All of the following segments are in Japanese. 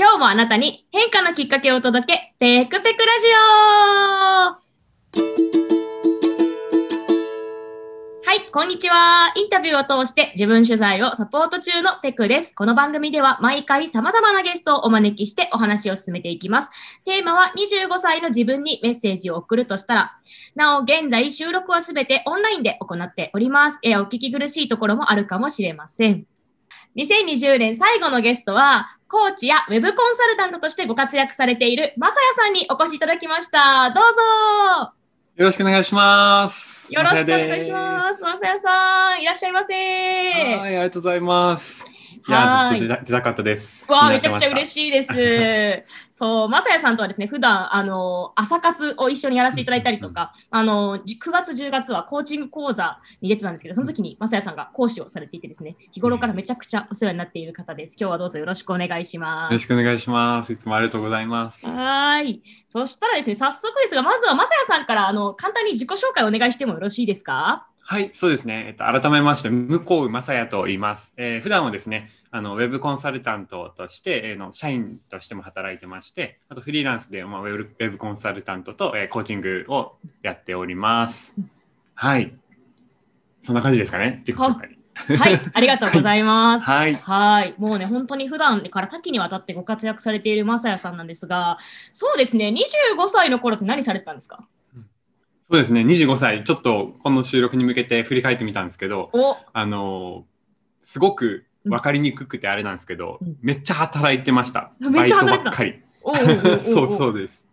今日もあなたに変化のきっかけをお届け、ペクペクラジオはい、こんにちは。インタビューを通して自分取材をサポート中のペクです。この番組では毎回様々なゲストをお招きしてお話を進めていきます。テーマは25歳の自分にメッセージを送るとしたら、なお現在収録はすべてオンラインで行っております。えお聞き苦しいところもあるかもしれません。2020年最後のゲストは、コーチやウェブコンサルタントとしてご活躍されているまさやさんにお越しいただきました。どうぞよろしくお願いします。よろしくお願いします。まさやさん、いらっしゃいませ。はい、ありがとうございます。いや、はいずっと出た出たかったです。わあ、めちゃくちゃ嬉い。しいです。そう、まさやさんとはですね、普段あの朝活を一緒にやらせていただいたりとか、あのじ9月、10月はコーチング講座に出てたんですけど、その時にまさやさんが講師をされていてですね、日頃からめちゃくちゃお世話になっている方です。今日はどうぞよろしくお願いします。よろしくお願いします。いつもありがとうございます。はーい。そしたらですね、早速ですが、まずはまさやさんからあの簡単に自己紹介をお願いしてもよろしいですか？はい、そうですね。えっと、改めまして、向こう正也と言います。えー普段はですね、あのウェブコンサルタントとして、えーの社員としても働いてまして、あとフリーランスで、まあ、ウェブウェブコンサルタントと、えーコーチングをやっております。はい。そんな感じですかね、自己紹介。はい、ありがとうございます。はい。はい。もうね、本当に普段から多岐にわたってご活躍されているまさやさんなんですが、そうですね、25歳の頃って何されてたんですか？そうですね、25歳、ちょっとこの収録に向けて振り返ってみたんですけど、おあのーすごく分かりにくくてあれなんですけど、うんめっちゃ働いてました。めバイトばっかり。そうそうです。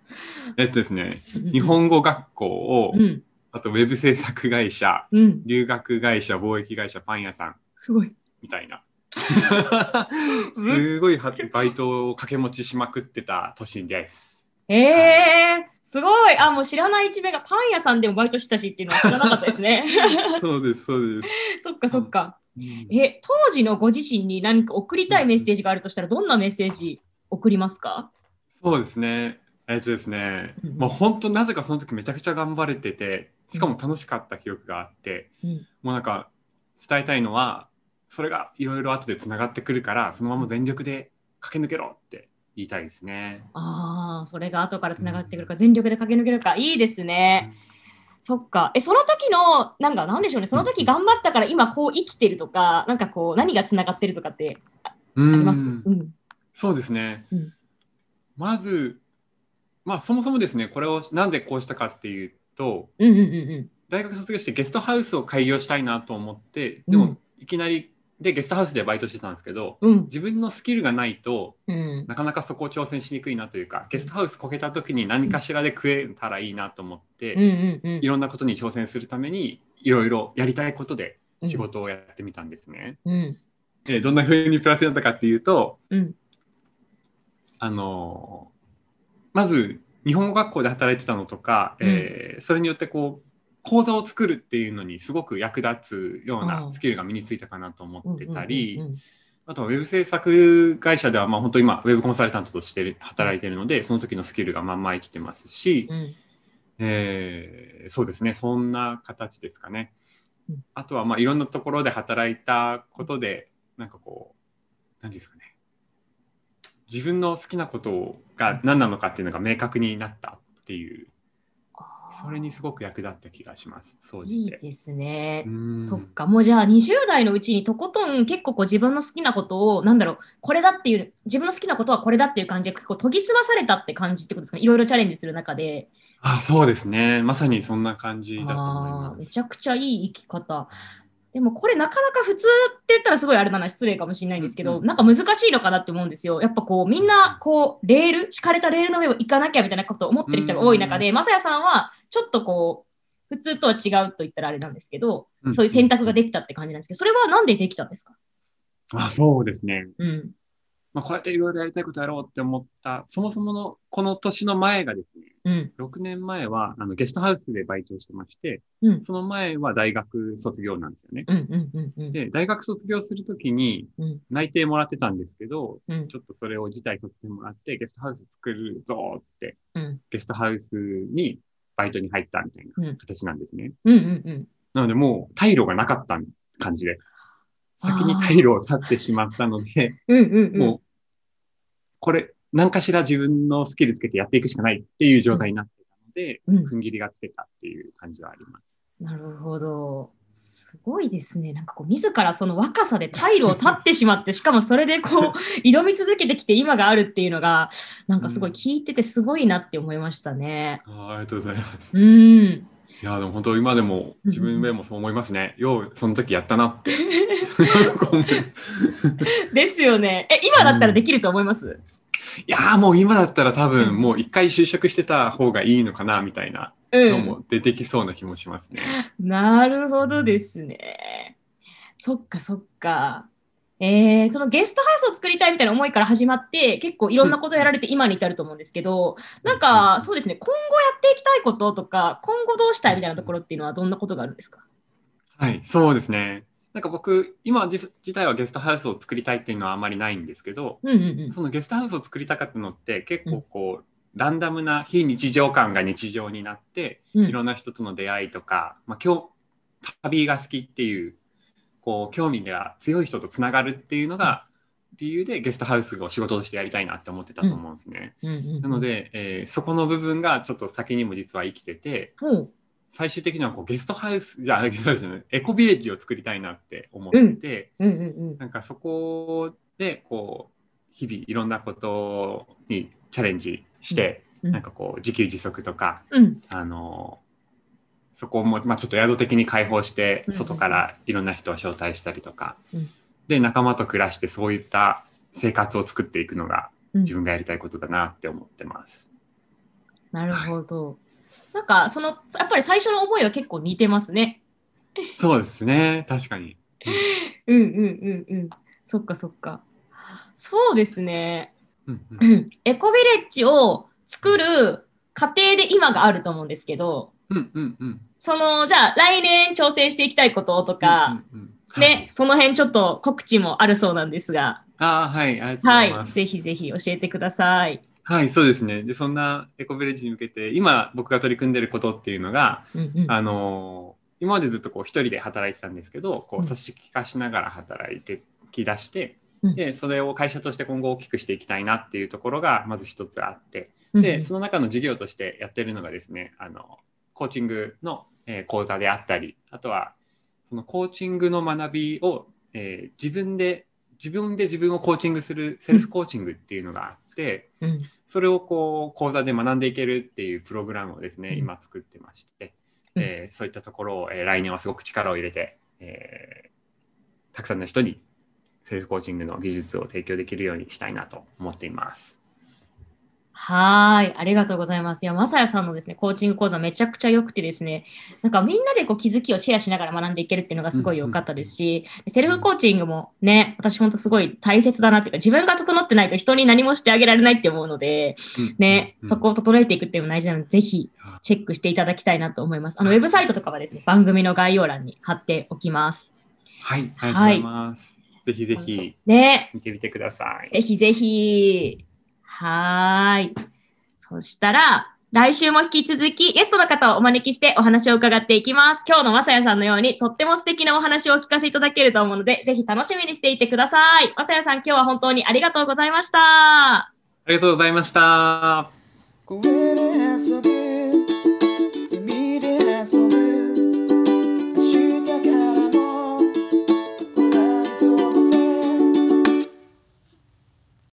えっとですね、日本語学校を、うん、あとウェブ制作会社、うん、留学会社、貿易会社、パン屋さんすごい。みたいな。すごいはバイトを掛け持ちしまくってた年です。ええー、すごい。あ、もう知らない一面がパン屋さんでもバイトしてたしっていうのは知らなかったですね。そうです、そうです。そっかそっか。うんえ、当時のご自身に何か送りたいメッセージがあるとしたら、どんなメッセージ送りますか？そうですね。えっとですね、うんもう本当なぜかその時めちゃくちゃ頑張れてて、しかも楽しかった記憶があって、うんもうなんか伝えたいのは、それがいろいろ後でつながってくるから、そのまま全力で駆け抜けろって言いたいですね。ああ、それが後からつながってくるか、全力で駆け抜けるか、いいですね。そっか。え、その時の、なんか、なんでしょうね、その時頑張ったから今こう生きてるとか、なんかこう、何がつながってるとかってあうんります？うん。そうですね。うんまず、まあそもそもですね、これをなんでこうしたかっていうと、うんうんうんうん。大学卒業してゲストハウスを開業したいなと思って、でもうんいきなりでゲストハウスでバイトしてたんですけど、うん。自分のスキルがないとうん。なかなかそこを挑戦しにくいなというか、ゲストハウスこけた時に何かしらで食えたらいいなと思って、うんうんうんいろんなことに挑戦するためにいろいろやりたいことで仕事をやってみたんですね。うん。えーどんな風にプラスになったかっていうと、うん。あのーまず日本語学校で働いてたのとか、えーそれによってこう講座を作るっていうのにすごく役立つようあなあスキルが身についたかなと思ってたり、あとはウェブ制作会社ではまあ本当今ウェブコンサルタントとして働いてるのでその時のスキルがまんま生きてますし、うん。えーそうですねそんな形ですかね。うん。あとはまあいろんなところで働いたことでなんかこう何ですかね。自分の好きなことが何なのかっていうのが明確になったっていうそれにすごく役立った気がします総いじて。いですね。うんそっか、もうじゃあ20代のうちにとことん結構こう自分の好きなことを、なんだろう、これだっていう、自分の好きなことはこれだっていう感じで結構研ぎ澄まされたって感じってことですか？いろいろチャレンジする中で。あそうですねまさにそんな感じだと思います。ちゃくちゃいい生き方。でもこれなかなか普通って言ったらすごいあれだな、失礼かもしれないんですけど、うんうんなんか難しいのかなって思うんですよ。やっぱこうみんなこうレール、敷かれたレールの上を行かなきゃみたいなことを思ってる人が多い中で、まさやさんはちょっとこう、普通とは違うと言ったらあれなんですけど、うんそういう選択ができたって感じなんですけど、それはなんでできたんですか？あそうですね。うん。まあ、こうやっていろいろやりたいことやろうって思った、そもそものこの年の前がですね、うん。6年前はあのゲストハウスでバイトをしてまして、うん。その前は大学卒業なんですよね。で、大学卒業するときにうん。内定もらってたんですけど、うん。ちょっとそれを辞退させてもらって、ゲストハウス作るぞって、うん。ゲストハウスにバイトに入ったみたいうんな形なんですね。なのでもう退路がなかった感じです。先に退路を立ってしまったので。もう、これ、何かしら自分のスキルつけてやっていくしかないっていう状態になってたので、うん踏ん切りがつけたっていう感じはあります。なるほど。すごいですね。なんかこう、自らその若さで退路を立ってしまって、しかもそれでこう、挑み続けてきて今があるっていうのが、なんかすごい聞いててすごいなって思いましたね。あーありがとうございます。うん。いや、でも本当今でも自分でもそう思いますね。よう、その時やったなって。ですよね。え、今だったらできると思います、いやーもう今だったら多分もう一回就職してた方がいいのかなみたいなうん。のも出てきそうな気もしますね。なるほどですね。そっかそっか。えー、そのゲストハウスを作りたいみたいな思いから始まって、結構いろんなことやられて今に至ると思うんですけど、なんかそうですね、今後やっていきたいこととか、今後どうしたいみたいなところっていうのはどんなことがあるんですか？はい、そうですね。なんか僕、今自自体はゲストハウスを作りたいっていうのはあまりないんですけど、うんうんうん。そのゲストハウスを作りたかったのって結構こう、ランダムな非日常感が日常になって、うん。いろんな人との出会いとか、まあ、今日旅が好きっていうこう興味が強い人とつながるっていうのが理由でゲストハウスを仕事としてやりたいなって思ってたと思うんですね。うんうん、なの、で、えーそこの部分がちょっと先にも実は生きてて最終的にはこうゲストハウスじゃあゲストハウスじゃないエコビレッジを作りたいなって思ってて、うんうんうん。なんかそこでこう日々いろんなことにチャレンジして、うんなんかこう自給自足とかうんあのそこも、まあ、ちょっと宿的に開放してうん外からいろんな人を招待したりとか、うんで仲間と暮らしてそういった生活を作っていくのがうん自分がやりたいことだなって思ってます。なるほど。なんか、その、やっぱり最初の思いは結構似てますね。そうですね確かに。うんうんうんうん。そっかそっか。そうですね。うんうんうん エコビレッジを作る過程で今があると思うんですけど、うんうんうんその、じゃあ来年挑戦していきたいこととか、うんうんうんはねい、その辺ちょっと告知もあるそうなんですが、あーはいありがとうごはいざいま、す。ぜひぜひ教えてください。はい、そうですね。で、そんなエコビレッジに向けて、今僕が取り組んでることっていうのが、うんうん。あのー今までずっとこう一人で働いてたんですけど、こう組織化しながら働いてき出して、うん。で、それを会社として今後大きくしていきたいなっていうところがまず一つあって、うん。で、その中の事業としてやってるのがですね、あの、コーチングの、えー講座であったり、あとは、そのコーチングの学びを、えー自分で、自分で自分をコーチングするセルフコーチングっていうのがあって、うん。それをこう講座で学んでいけるっていうプログラムをですね、うん。今作ってまして、うん。えーそういったところを、えー来年はすごく力を入れて、えーたくさんの人にセルフコーチングの技術を提供できるようにしたいなと思っています。はーい、ありがとうございます。いや、まさやさんのですね、コーチング講座めちゃくちゃ良くてですね、なんかみんなでこう気づきをシェアしながら学んでいけるっていうのがすごい良かったですし、セルフコーチングもね、私本当すごい大切だなっていうか、自分が整ってないと人に何もしてあげられないって思うので、ね、そこを整えていくっていうのも大事なので、ぜひチェックしていただきたいなと思います。あの、ウェブサイトとかはですね、番組の概要欄に貼っておきます。はい、ありがとうございます。ぜひぜひね、見てみてください。ぜひぜひ。はーい。そしたら、来週も引き続きゲストの方をお招きしてお話を伺っていきます。今日のまさやさんのようにとっても素敵なお話をお聞かせいただけると思うので、ぜひ楽しみにしていてください。まさやさん、今日は本当にありがとうございました。ありがとうございました。